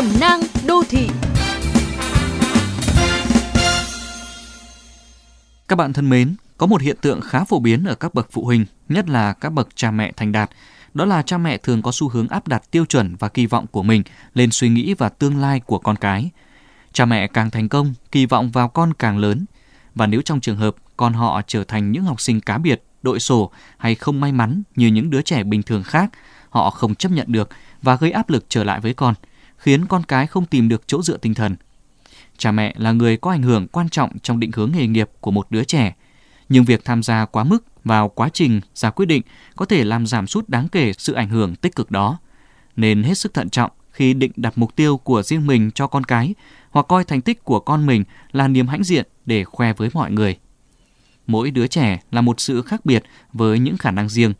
Cẩm nang đô thị Các bạn thân mến, có một hiện tượng khá phổ biến ở các bậc phụ huynh, nhất là các bậc cha mẹ thành đạt, đó là cha mẹ thường có xu hướng áp đặt tiêu chuẩn và kỳ vọng của mình lên suy nghĩ và tương lai của con cái. Cha mẹ càng thành công, kỳ vọng vào con càng lớn. Và nếu trong trường hợp con họ trở thành những học sinh cá biệt, đội sổ hay không may mắn như những đứa trẻ bình thường khác, họ không chấp nhận được và gây áp lực trở lại với con, khiến con cái không tìm được chỗ dựa tinh thần. Cha mẹ là người có ảnh hưởng quan trọng trong định hướng nghề nghiệp của một đứa trẻ, nhưng việc tham gia quá mức vào quá trình ra quyết định có thể làm giảm sút đáng kể sự ảnh hưởng tích cực đó. Nên hết sức thận trọng khi định đặt mục tiêu của riêng mình cho con cái hoặc coi thành tích của con mình là niềm hãnh diện để khoe với mọi người. Mỗi đứa trẻ là một sự khác biệt với những khả năng riêng.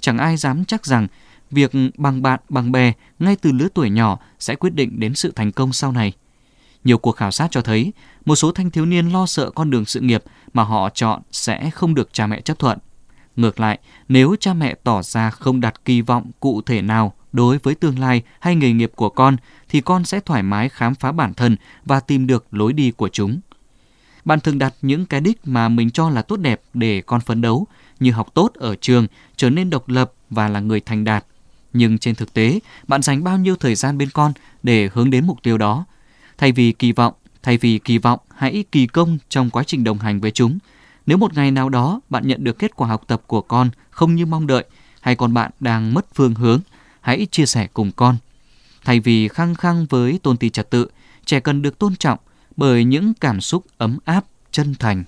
Chẳng ai dám chắc rằng việc bằng bạn bằng bè ngay từ lứa tuổi nhỏ sẽ quyết định đến sự thành công sau này. Nhiều cuộc khảo sát cho thấy một số thanh thiếu niên lo sợ con đường sự nghiệp mà họ chọn sẽ không được cha mẹ chấp thuận. Ngược lại, nếu cha mẹ tỏ ra không đặt kỳ vọng cụ thể nào đối với tương lai hay nghề nghiệp của con thì con sẽ thoải mái khám phá bản thân và tìm được lối đi của chúng. Bạn thường đặt những cái đích mà mình cho là tốt đẹp để con phấn đấu, như học tốt ở trường, trở nên độc lập và là người thành đạt. Nhưng trên thực tế, bạn dành bao nhiêu thời gian bên con để hướng đến mục tiêu đó? Thay vì kỳ vọng, thay vì kỳ vọng, hãy kỳ công trong quá trình đồng hành với chúng. Nếu một ngày nào đó bạn nhận được kết quả học tập của con không như mong đợi, hay con bạn đang mất phương hướng, hãy chia sẻ cùng con. Thay vì khăng khăng với tôn ti trật tự, trẻ cần được tôn trọng bởi những cảm xúc ấm áp, chân thành